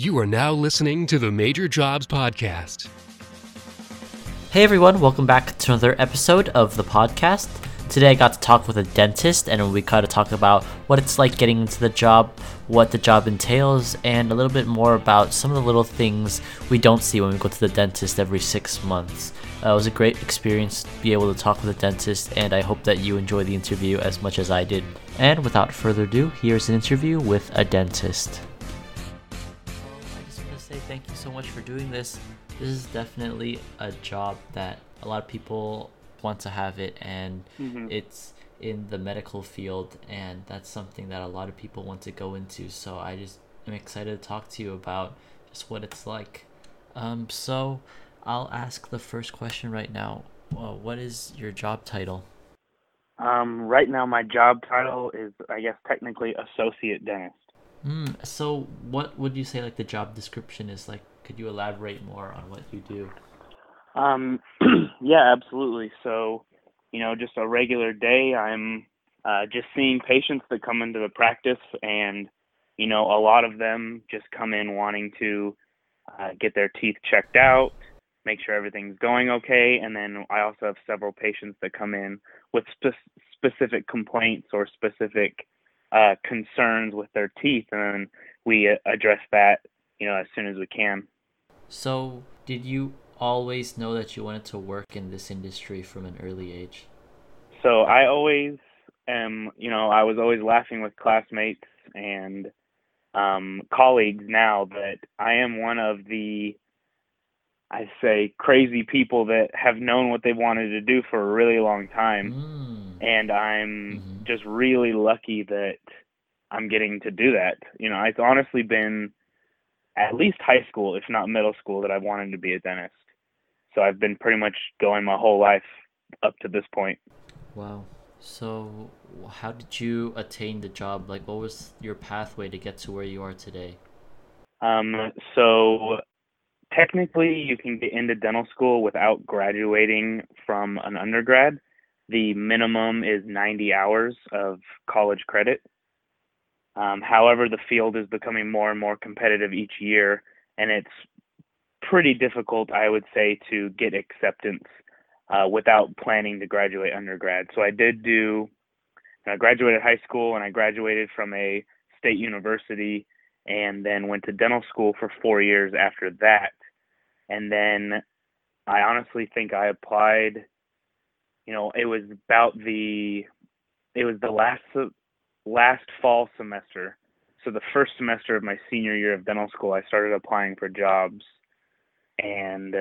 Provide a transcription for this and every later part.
You are now listening to the Major Jobs Podcast. Hey everyone, welcome back to another episode of the podcast. Today I got to talk with a dentist and we kind of talk about what it's like getting into the job, what the job entails, and a little bit more about some of the little things we don't see when we go to the dentist every six months. Uh, it was a great experience to be able to talk with a dentist, and I hope that you enjoy the interview as much as I did. And without further ado, here's an interview with a dentist. Thank you so much for doing this. This is definitely a job that a lot of people want to have it, and Mhm. it's in the medical field, and that's something that a lot of people want to go into. So I just am excited to talk to you about just what it's like. Um, so I'll ask the first question right now. Uh, what is your job title? Um, right now, my job title is, I guess, technically associate dentist. Hmm. So what would you say like the job description is like? Could you elaborate more on what you do? Um, yeah, absolutely. So, you know, just a regular day, I'm uh, just seeing patients that come into the practice, and you know, a lot of them just come in wanting to uh, get their teeth checked out, make sure everything's going okay, and then I also have several patients that come in with spe- specific complaints or specific uh, concerns with their teeth, and we uh, address that, you know, as soon as we can. So did you always know that you wanted to work in this industry from an early age? So I always am, you know, I was always laughing with classmates and um, colleagues now that I am one of the, I say, crazy people that have known what they wanted to do for a really long time. Mm. And I'm Mhm. just really lucky that I'm getting to do that. You know, it's honestly been at least high school, if not middle school, that I wanted to be a dentist. So I've been pretty much going my whole life up to this point. Wow. So how did you attain the job? Like what was your pathway to get to where you are today? Um, so technically, you can get into dental school without graduating from an undergrad. The minimum is 90 hours of college credit. Um, however, the field is becoming more and more competitive each year, and it's pretty difficult, I would say, to get acceptance uh, without planning to graduate undergrad. So I did do, I graduated high school and I graduated from a state university and then went to dental school for four years after that. And then I honestly think I applied, you know, it was about the, it was the last, last fall semester. So the first semester of my senior year of dental school, I started applying for jobs. And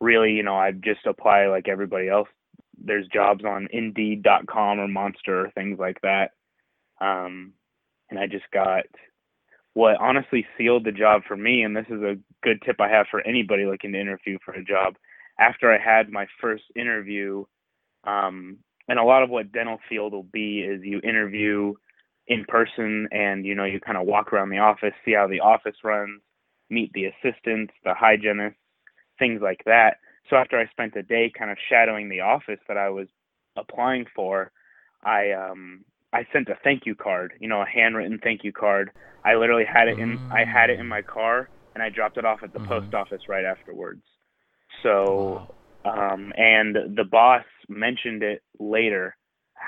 really, you know, I just apply like everybody else. There's jobs on Indeed.com or Monster or things like that. Um, and I just got what honestly sealed the job for me, and this is a good tip I have for anybody looking to interview for a job. After I had my first interview, um, and a lot of what dental field will be is you interview in person, and you know you kind of walk around the office, see how the office runs, meet the assistants, the hygienists, things like that. So after I spent a day kind of shadowing the office that I was applying for, I um I sent a thank you card, you know, a handwritten thank you card. I literally had it in I had it in my car and I dropped it off at the Mhm. post office right afterwards. So um and the boss mentioned it later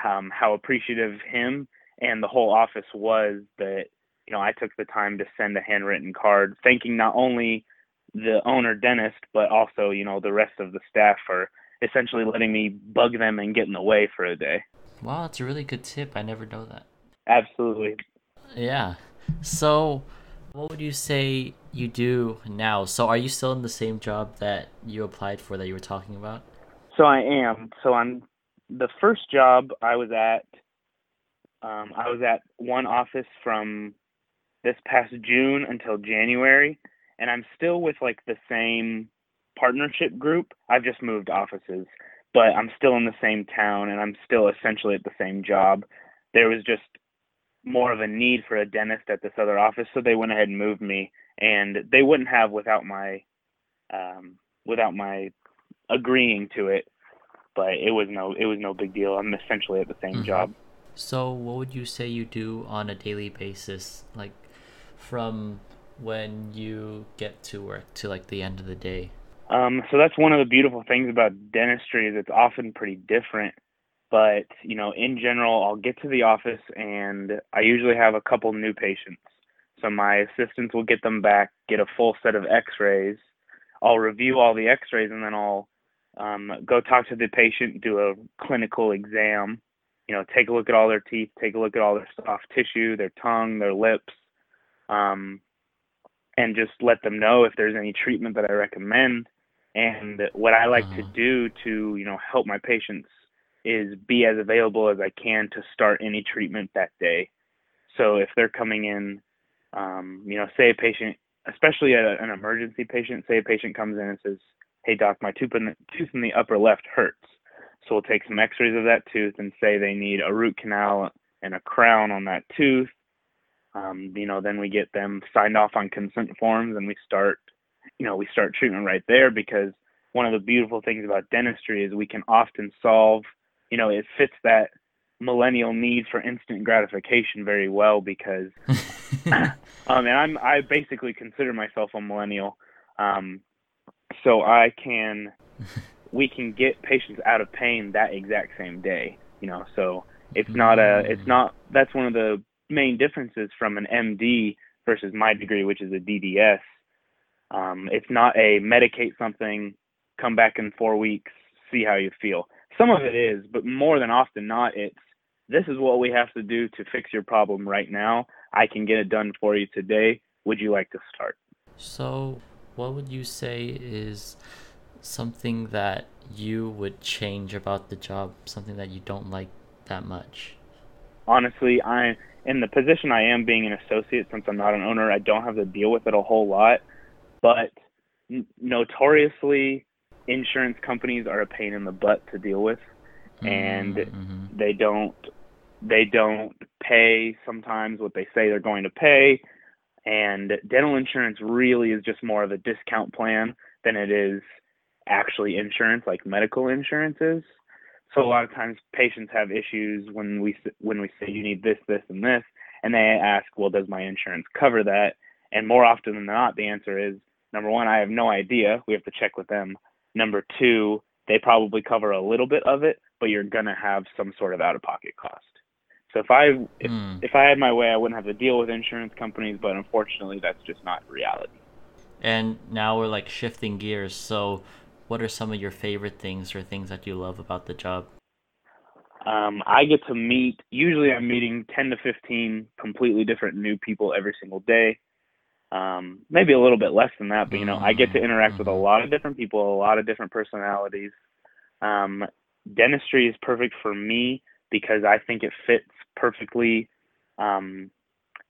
um how appreciative him and the whole office was that you know I took the time to send a handwritten card thanking not only the owner dentist but also you know the rest of the staff for essentially letting me bug them and get in the way for a day Wow, that's a really good tip. I never know that. absolutely Yeah. So, what would you say you do now? So, are you still in the same job that you applied for that you were talking about? So I am. So I'm the first job I was at. Um, I was at one office from this past June until January, and I'm still with like the same partnership group. I've just moved offices, but I'm still in the same town, and I'm still essentially at the same job. There was just more of a need for a dentist at this other office, so they went ahead and moved me, and they wouldn't have without my um, without my agreeing to it. But it was no it was no big deal. I'm essentially at the same Mhm. job. So, what would you say you do on a daily basis? Like, from when you get to work to like the end of the day? Um, so that's one of the beautiful things about dentistry is it's often pretty different. But you know, in general, I'll get to the office and I usually have a couple new patients. So my assistants will get them back, get a full set of X-rays. I'll review all the X-rays and then I'll um, go talk to the patient, do a clinical exam. You know, take a look at all their teeth, take a look at all their soft tissue, their tongue, their lips, um, and just let them know if there's any treatment that I recommend. And what I like uh-huh. to do to, you know, help my patients is be as available as I can to start any treatment that day. So if they're coming in, um, you know, say a patient, especially a, an emergency patient, say a patient comes in and says, "Hey doc, my tooth in the tooth in the upper left hurts." So we'll take some X-rays of that tooth and say they need a root canal and a crown on that tooth. Um, you know, then we get them signed off on consent forms and we start you know, we start treatment right there because one of the beautiful things about dentistry is we can often solve, you know, it fits that millennial need for instant gratification very well because um and I'm I basically consider myself a millennial. Um so I can we can get patients out of pain that exact same day, you know. So it's not a it's mm. not that's one of the main differences from an MD versus my degree which is a DDS um, it's not a medicate something, come back in four weeks, see how you feel. Some of it is, but more than often not, it's this is what we have to do to fix your problem right now. I can get it done for you today. Would you like to start? So, what would you say is something that you would change about the job, something that you don't like that much? Honestly, I'm in the position I am being an associate since I'm not an owner, I don't have to deal with it a whole lot but n- notoriously insurance companies are a pain in the butt to deal with and mm-hmm. they don't they don't pay sometimes what they say they're going to pay and dental insurance really is just more of a discount plan than it is actually insurance like medical insurance is so a lot of times patients have issues when we when we say you need this this and this and they ask well does my insurance cover that and more often than not the answer is Number one, I have no idea. We have to check with them. Number two, they probably cover a little bit of it, but you're gonna have some sort of out of pocket cost. So if I if, mm. if I had my way, I wouldn't have to deal with insurance companies, but unfortunately, that's just not reality. And now we're like shifting gears. So, what are some of your favorite things or things that you love about the job? Um, I get to meet. Usually, I'm meeting 10 to 15 completely different new people every single day um, maybe a little bit less than that, but you know, I get to interact with a mm-hmm. lot of different people, a lot of different personalities. Um, dentistry is perfect for me because I think it fits perfectly um,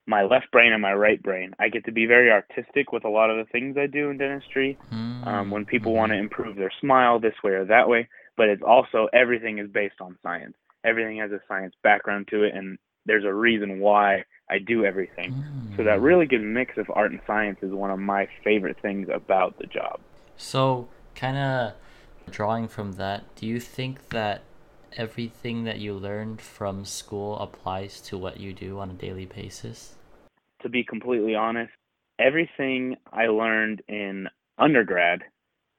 my left brain and my right brain. I get to be very artistic with a lot of the things I do in dentistry. Um, when people want to mm-hmm. improve their smile this way or that way, but it's also everything is based on science. Everything has a science background to it, and there's a reason why I do everything. Mm. So that mm. really good mix of art and science is one of my favorite things about the job. So, kind of drawing from that, do you think that everything that you learned from school applies to what you do on a daily basis? To be completely honest, everything I learned in undergrad,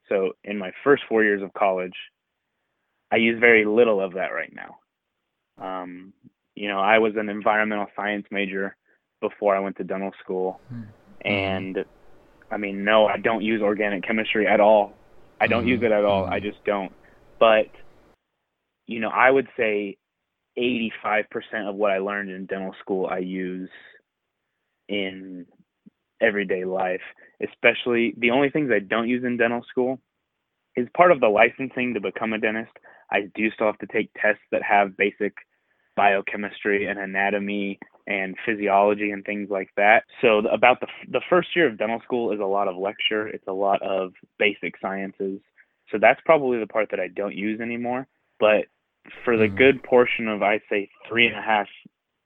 so in my first four years of college, I use very little of that right now. Um, you know, I was an environmental science major before I went to dental school. Mm-hmm. And I mean, no, I don't use organic chemistry at all. I don't mm-hmm. use it at all. I hmm. just don't. But, you know, I would say 85% of what I learned in dental school I use in everyday life, especially the only things I don't use in dental school is part of the licensing to become a dentist. I do still have to take tests that have basic biochemistry and anatomy and physiology and things like that. So about the the first year of dental school is a lot of lecture. It's a lot of basic sciences. So that's probably the part that I don't use anymore. But for the mm-hmm. good portion of I'd say three and a half,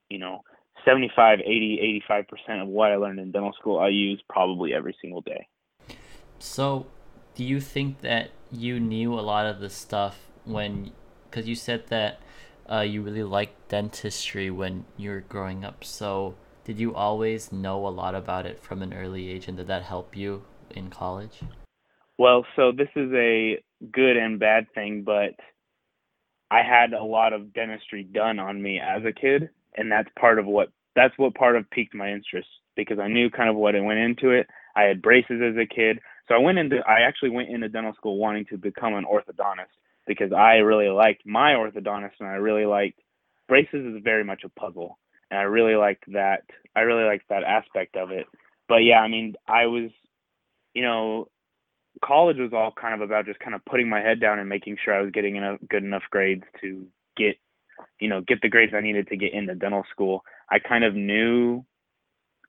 you know, 75, 80, 85% of what I learned in dental school I use probably every single day. So do you think that you knew a lot of the stuff when because you said that uh, you really liked dentistry when you were growing up. So, did did you always know a lot about it from an early age, and did that help you in college? Well, so this is a good and bad thing, but I had a lot of dentistry done on me as a kid, and that's part of what that's what part of piqued my interest because I knew kind of what it went into it. I had braces as a kid, so I went into I actually went into dental school wanting to become an orthodontist because I really liked my orthodontist and I really liked braces is very much a puzzle and I really liked that I really liked that aspect of it. But yeah, I mean, I was you know, college was all kind of about just kind of putting my head down and making sure I was getting enough good enough grades to get you know, get the grades I needed to get into dental school. I kind of knew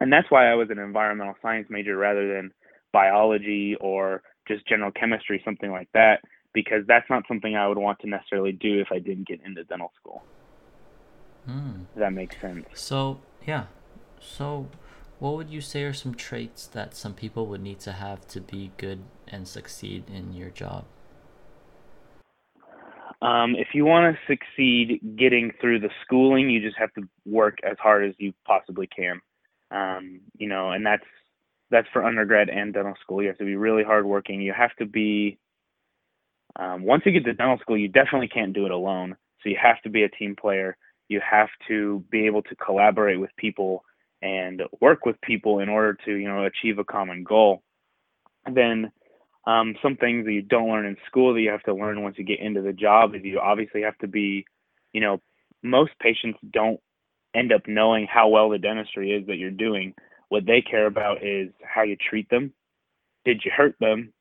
and that's why I was an environmental science major rather than biology or just general chemistry, something like that, because that's not something I would want to necessarily do if I didn't get into dental school. Hmm. If that makes sense. So, yeah. So, what would you say are some traits that some people would need to have to be good and succeed in your job? Um, if you want to succeed getting through the schooling, you just have to work as hard as you possibly can. Um, you know, and that's that's for undergrad and dental school. You have to be really hardworking. You have to be um, once you get to dental school, you definitely can't do it alone. So you have to be a team player. You have to be able to collaborate with people and work with people in order to you know achieve a common goal. And then um, some things that you don't learn in school that you have to learn once you get into the job is you obviously have to be, you know, most patients don't end up knowing how well the dentistry is that you're doing. What they care about is how you treat them. Did you hurt them?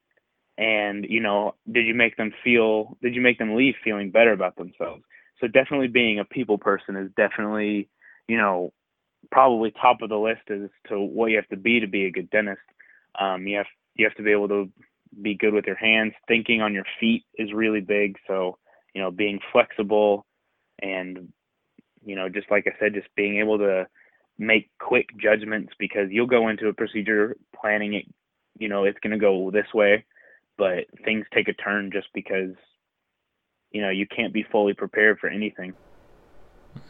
And, you know, did you make them feel, did you make them leave feeling better about themselves? So definitely being a people person is definitely, you know, probably top of the list as to what you have to be to be a good dentist. Um, you have you have to be able to be good with your hands. Thinking on your feet is really big. So, you know, being flexible and, you know, just like I said, just being able to make quick judgments because you'll go into a procedure planning it, you know, it's going to go this way, but things take a turn just because, you know, you can't be fully prepared for anything.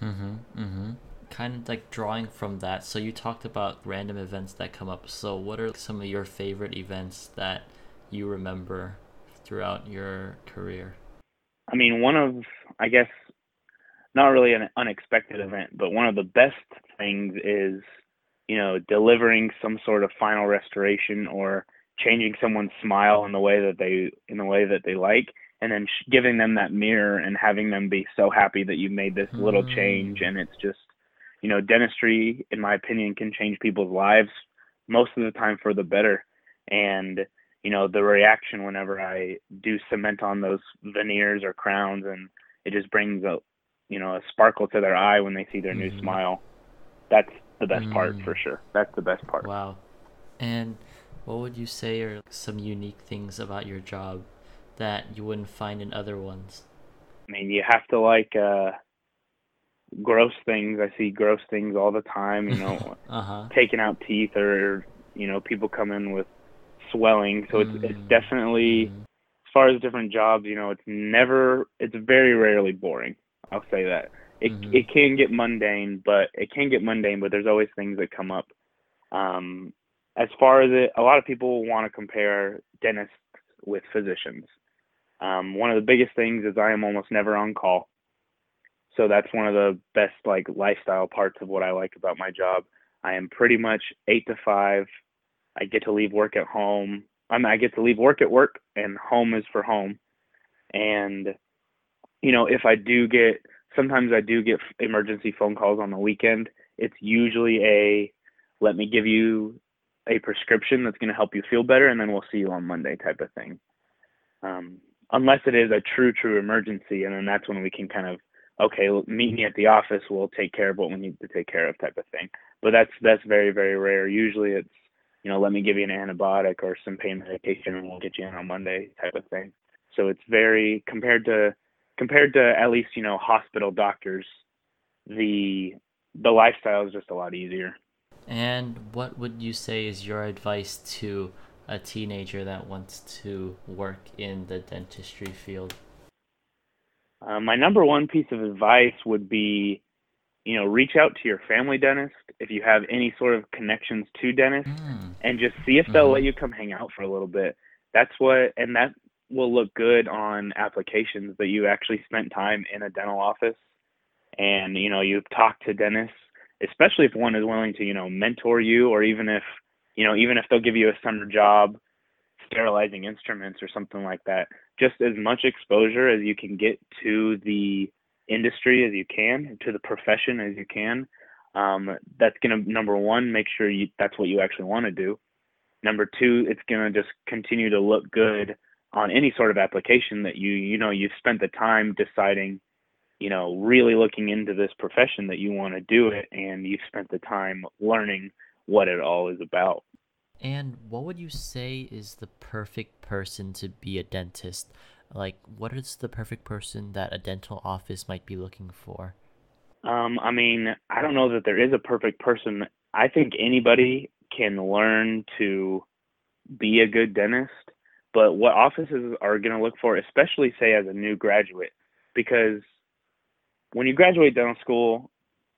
Mm-hmm. Mm-hmm. Kind of like drawing from that. So you talked about random events that come up. So what are some of your favorite events that you remember throughout your career? I mean, one of, I guess, not really an unexpected event, but one of the best things is, you know, delivering some sort of final restoration or changing someone's smile in the way that they in the way that they like and then sh- giving them that mirror and having them be so happy that you made this little Hmm. change and it's just you know dentistry in my opinion can change people's lives most of the time for the better and you know the reaction whenever i do cement on those veneers or crowns and it just brings a you know a sparkle to their eye when they see their new Mhm. smile that's the best part Mm. for sure that's the best part Wow. And what would you say are some unique things about your job that you wouldn't find in other ones? I mean, you have to like uh gross things. I see gross things all the time, you know, uh huh. taking out teeth or, you know, people come in with swelling. So it's it's Mm. definitely as far as different jobs, you know, it's never it's very rarely boring. I'll say that. It Mhm. it can get mundane, but it can get mundane, but there's always things that come up. Um as far as it a lot of people want to compare dentists with physicians. Um, one of the biggest things is I am almost never on call. So that's one of the best like lifestyle parts of what I like about my job. I am pretty much eight to five. I get to leave work at home. I mean, I get to leave work at work, and home is for home. And you know, if I do get, sometimes I do get emergency phone calls on the weekend. It's usually a, let me give you a prescription that's going to help you feel better, and then we'll see you on Monday type of thing. Um, unless it is a true, true emergency, and then that's when we can kind of okay, meet me at the office. We'll take care of what we need to take care of, type of thing. But that's that's very very rare. Usually it's you know let me give you an antibiotic or some pain medication, and we'll get you in on Monday, type of thing. So it's very compared to compared to at least you know hospital doctors, the the lifestyle is just a lot easier. And what would you say is your advice to a teenager that wants to work in the dentistry field? Uh, my number one piece of advice would be you know, reach out to your family dentist if you have any sort of connections to dentists Mm. and just see if they'll Mhm. let you come hang out for a little bit. That's what, and that will look good on applications that you actually spent time in a dental office and, you know, you've talked to dentists, especially if one is willing to, you know, mentor you or even if, you know, even if they'll give you a summer job sterilizing instruments or something like that. Just as much exposure as you can get to the industry as you can, to the profession as you can. Um, that's going to, number one, make sure you, that's what you actually want to do. Number two, it's going to just continue to look good on any sort of application that you, you know, you've spent the time deciding, you know, really looking into this profession that you want to do it and you've spent the time learning what it all is about. And what would you say is the perfect person to be a dentist? Like, what is the perfect person that a dental office might be looking for? Um, I mean, I don't know that there is a perfect person. I think anybody can learn to be a good dentist, but what offices are going to look for, especially say as a new graduate, because when you graduate dental school,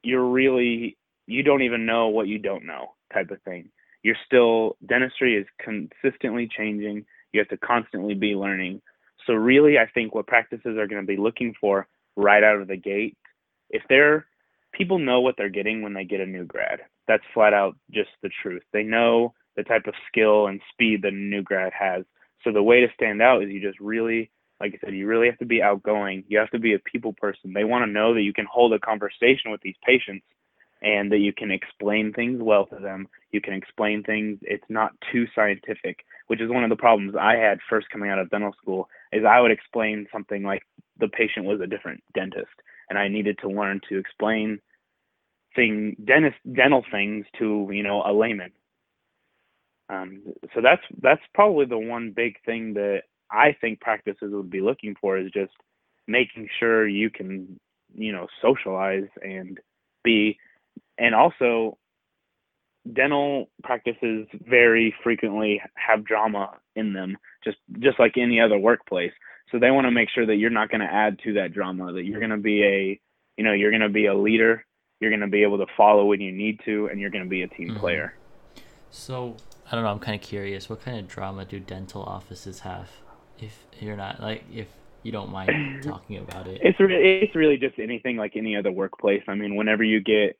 you're really you don't even know what you don't know type of thing. You're still dentistry is consistently changing. You have to constantly be learning. So really, I think what practices are going to be looking for right out of the gate, if they're people know what they're getting when they get a new grad. That's flat out just the truth. They know the type of skill and speed that a new grad has. So the way to stand out is you just really, like I said, you really have to be outgoing. You have to be a people person. They want to know that you can hold a conversation with these patients and that you can explain things well to them. You can explain things. It's not too scientific, which is one of the problems I had first coming out of dental school is I would explain something like the patient was a different dentist and I needed to learn to explain thing dentist dental things to, you know, a layman. Um, so that's that's probably the one big thing that I think practices would be looking for is just making sure you can, you know, socialize and be and also dental practices very frequently have drama in them just just like any other workplace so they want to make sure that you're not going to add to that drama that you're going to be a you know you're going to be a leader you're going to be able to follow when you need to and you're going to be a team Mhm. player So, I don't know, I'm kind of curious. What kind of drama do dental offices have? If you're not, like, if you don't mind talking about it. It's re- it's really just anything like any other workplace. I mean, whenever you get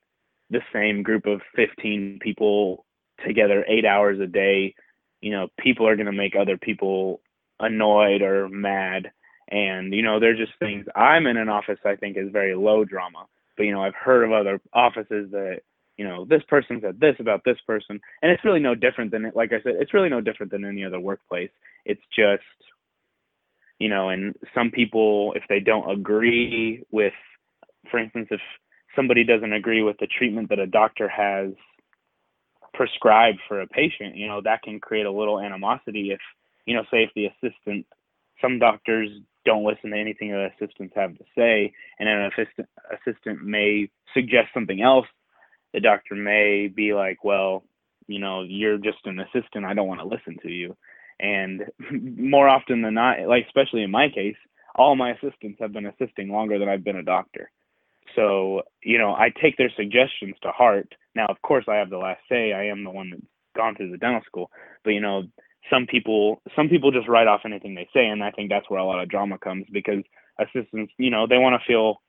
the same group of 15 people together 8 hours a day, you know, people are going to make other people annoyed or mad and you know, there's just things I'm in an office I think is very low drama. But you know, I've heard of other offices that you know, this person said this about this person, and it's really no different than it like I said, it's really no different than any other workplace. It's just you know, and some people, if they don't agree with, for instance, if somebody doesn't agree with the treatment that a doctor has prescribed for a patient, you know, that can create a little animosity if, you know, say if the assistant, some doctors don't listen to anything the assistants have to say, and an assistant assistant may suggest something else. The doctor may be like, well, you know, you're just an assistant. I don't want to listen to you. And more often than not, like especially in my case, all my assistants have been assisting longer than I've been a doctor. So, you know, I take their suggestions to heart. Now, of course, I have the last say. I am the one that's gone through the dental school. But, you know, some people some people just write off anything they say and I think that's where a lot of drama comes because assistants, you know, they want to feel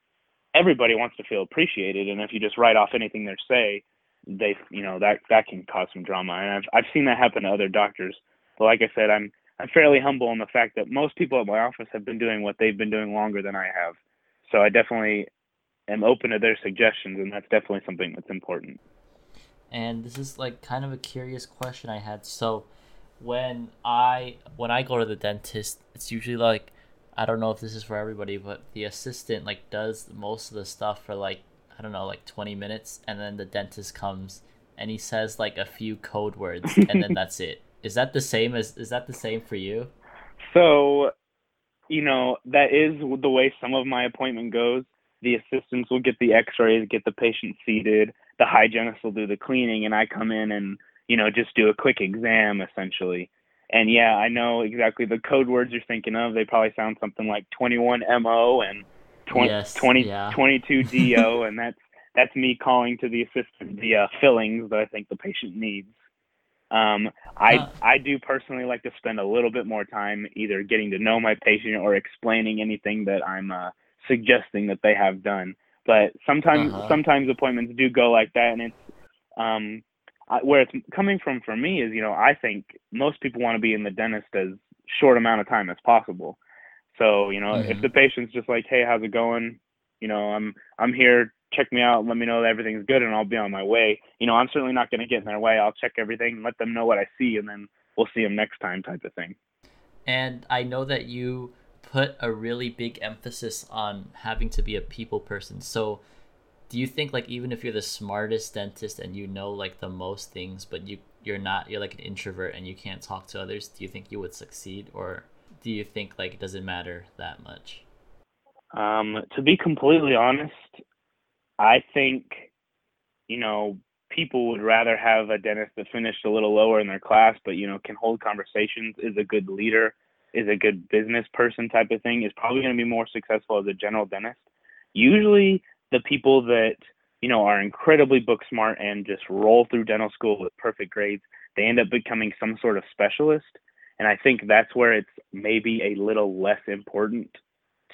everybody wants to feel appreciated and if you just write off anything they say, they you know, that that can cause some drama. And I've I've seen that happen to other doctors. But like I said, I'm I'm fairly humble in the fact that most people at my office have been doing what they've been doing longer than I have. So I definitely am open to their suggestions, and that's definitely something that's important. And this is like kind of a curious question I had. So, when I when I go to the dentist, it's usually like I don't know if this is for everybody, but the assistant like does most of the stuff for like I don't know like 20 minutes and then the dentist comes and he says like a few code words and then that's it. Is that the same as is that the same for you? So, you know, that is the way some of my appointment goes. The assistants will get the x-rays, get the patient seated, the hygienist will do the cleaning and I come in and, you know, just do a quick exam essentially. And yeah, I know exactly the code words you're thinking of. They probably sound something like 21MO and 20, Yes, 20 yeah. 22DO and that's that's me calling to the assistant the uh, fillings that I think the patient needs. Um, I Huh. I do personally like to spend a little bit more time either getting to know my patient or explaining anything that I'm uh, suggesting that they have done. But sometimes Uh-huh. sometimes appointments do go like that, and it's um, I, where it's coming from for me is you know I think most people want to be in the dentist as short amount of time as possible. So you know if Mhm. the patient's just like, hey, how's it going? You know, I'm I'm here. Check me out. Let me know that everything's good, and I'll be on my way. You know, I'm certainly not going to get in their way. I'll check everything, let them know what I see, and then we'll see them next time, type of thing. And I know that you put a really big emphasis on having to be a people person. So do you think like even if you're the smartest dentist and you know like the most things but you you're not you're like an introvert and you can't talk to others, do you think you would succeed or do you think like it doesn't matter that much? Um, to be completely honest, I think, you know, people would rather have a dentist that finished a little lower in their class, but you know, can hold conversations, is a good leader, is a good business person type of thing, is probably going to be more successful as a general dentist. Usually, the people that you know are incredibly book smart and just roll through dental school with perfect grades, they end up becoming some sort of specialist. And I think that's where it's maybe a little less important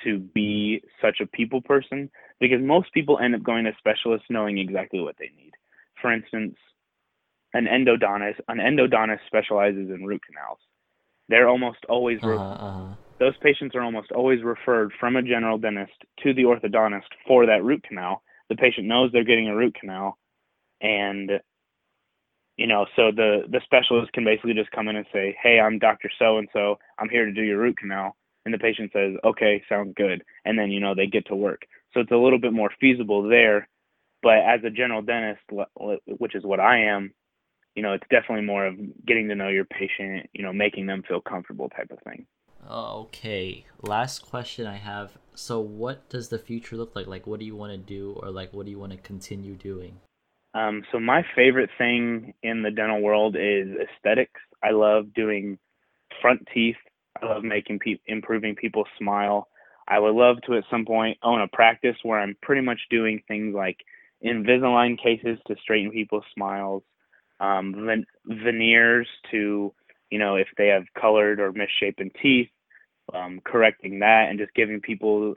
to be such a people person because most people end up going to specialists knowing exactly what they need. For instance, an endodontist, an endodontist specializes in root canals. They're almost always re- Uh-huh, uh-huh. those patients are almost always referred from a general dentist to the orthodontist for that root canal. The patient knows they're getting a root canal, and you know, so the the specialist can basically just come in and say, "Hey, I'm Doctor So and So. I'm here to do your root canal," and the patient says, "Okay, sounds good," and then you know they get to work. So it's a little bit more feasible there. But as a general dentist, which is what I am, you know, it's definitely more of getting to know your patient, you know, making them feel comfortable type of thing. Okay, last question I have. So what does the future look like? Like what do you want to do or like what do you want to continue doing? Um, so my favorite thing in the dental world is aesthetics. I love doing front teeth. I love making people, improving people's smile. I would love to at some point own a practice where I'm pretty much doing things like Invisalign cases to straighten people's smiles, um, ven- veneers to, you know, if they have colored or misshapen teeth, um, correcting that and just giving people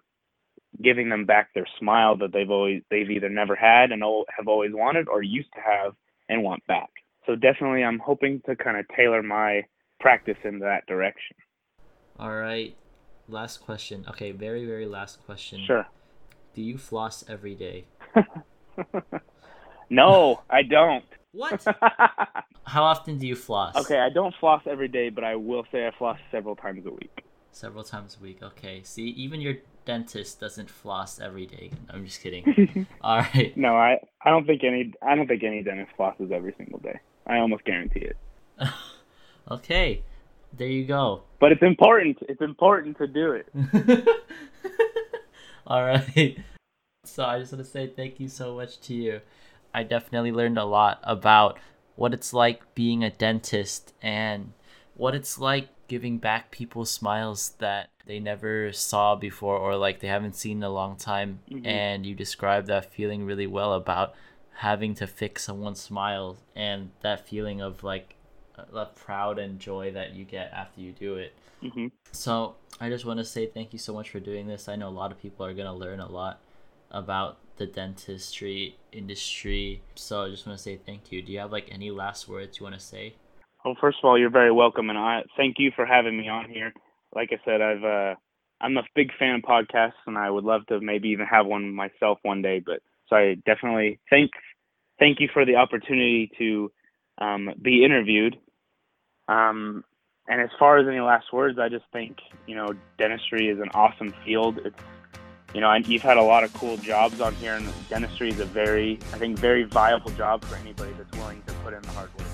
giving them back their smile that they've always they've either never had and have always wanted or used to have and want back. So definitely I'm hoping to kind of tailor my practice in that direction. All right. Last question. Okay, very very last question. Sure. Do you floss every day? no, I don't. What? How often do you floss? okay, I don't floss every day, but I will say I floss several times a week. Several times a week. Okay. See, even your dentist doesn't floss every day. I'm just kidding. All right. No, I I don't think any I don't think any dentist flosses every single day. I almost guarantee it. okay. There you go. But it's important. It's important to do it. All right. So I just want to say thank you so much to you. I definitely learned a lot about what it's like being a dentist and what it's like giving back people smiles that they never saw before or like they haven't seen in a long time. Mhm. And you described that feeling really well about having to fix someone's smile and that feeling of like that proud and joy that you get after you do it. hmm So I just want to say thank you so much for doing this. I know a lot of people are gonna learn a lot about the dentistry industry. So I just want to say thank you. Do you have like any last words you want to say? Well, first of all, you're very welcome, and I thank you for having me on here. Like I said, I've uh, I'm a big fan of podcasts, and I would love to maybe even have one myself one day. But so I definitely thank thank you for the opportunity to um, be interviewed. Um, and as far as any last words, I just think you know dentistry is an awesome field. It's you know, and you've had a lot of cool jobs on here, and dentistry is a very, I think, very viable job for anybody that's willing to put in the hard work.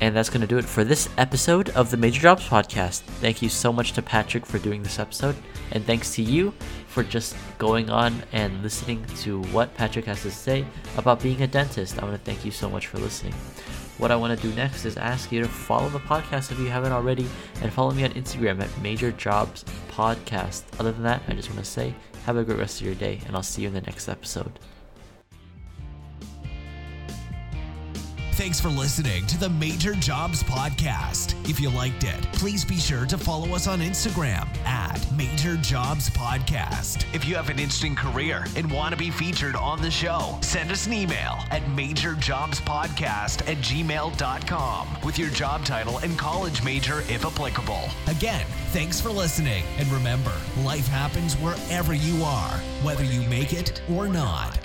And that's going to do it for this episode of the Major Jobs Podcast. Thank you so much to Patrick for doing this episode. And thanks to you for just going on and listening to what Patrick has to say about being a dentist. I want to thank you so much for listening. What I want to do next is ask you to follow the podcast if you haven't already and follow me on Instagram at Major Jobs Podcast. Other than that, I just want to say have a great rest of your day and I'll see you in the next episode. Thanks for listening to the Major Jobs Podcast. If you liked it, please be sure to follow us on Instagram at Major Jobs Podcast. If you have an interesting career and want to be featured on the show, send us an email at majorjobspodcast at gmail.com with your job title and college major if applicable. Again, thanks for listening. And remember, life happens wherever you are, whether you make it or not.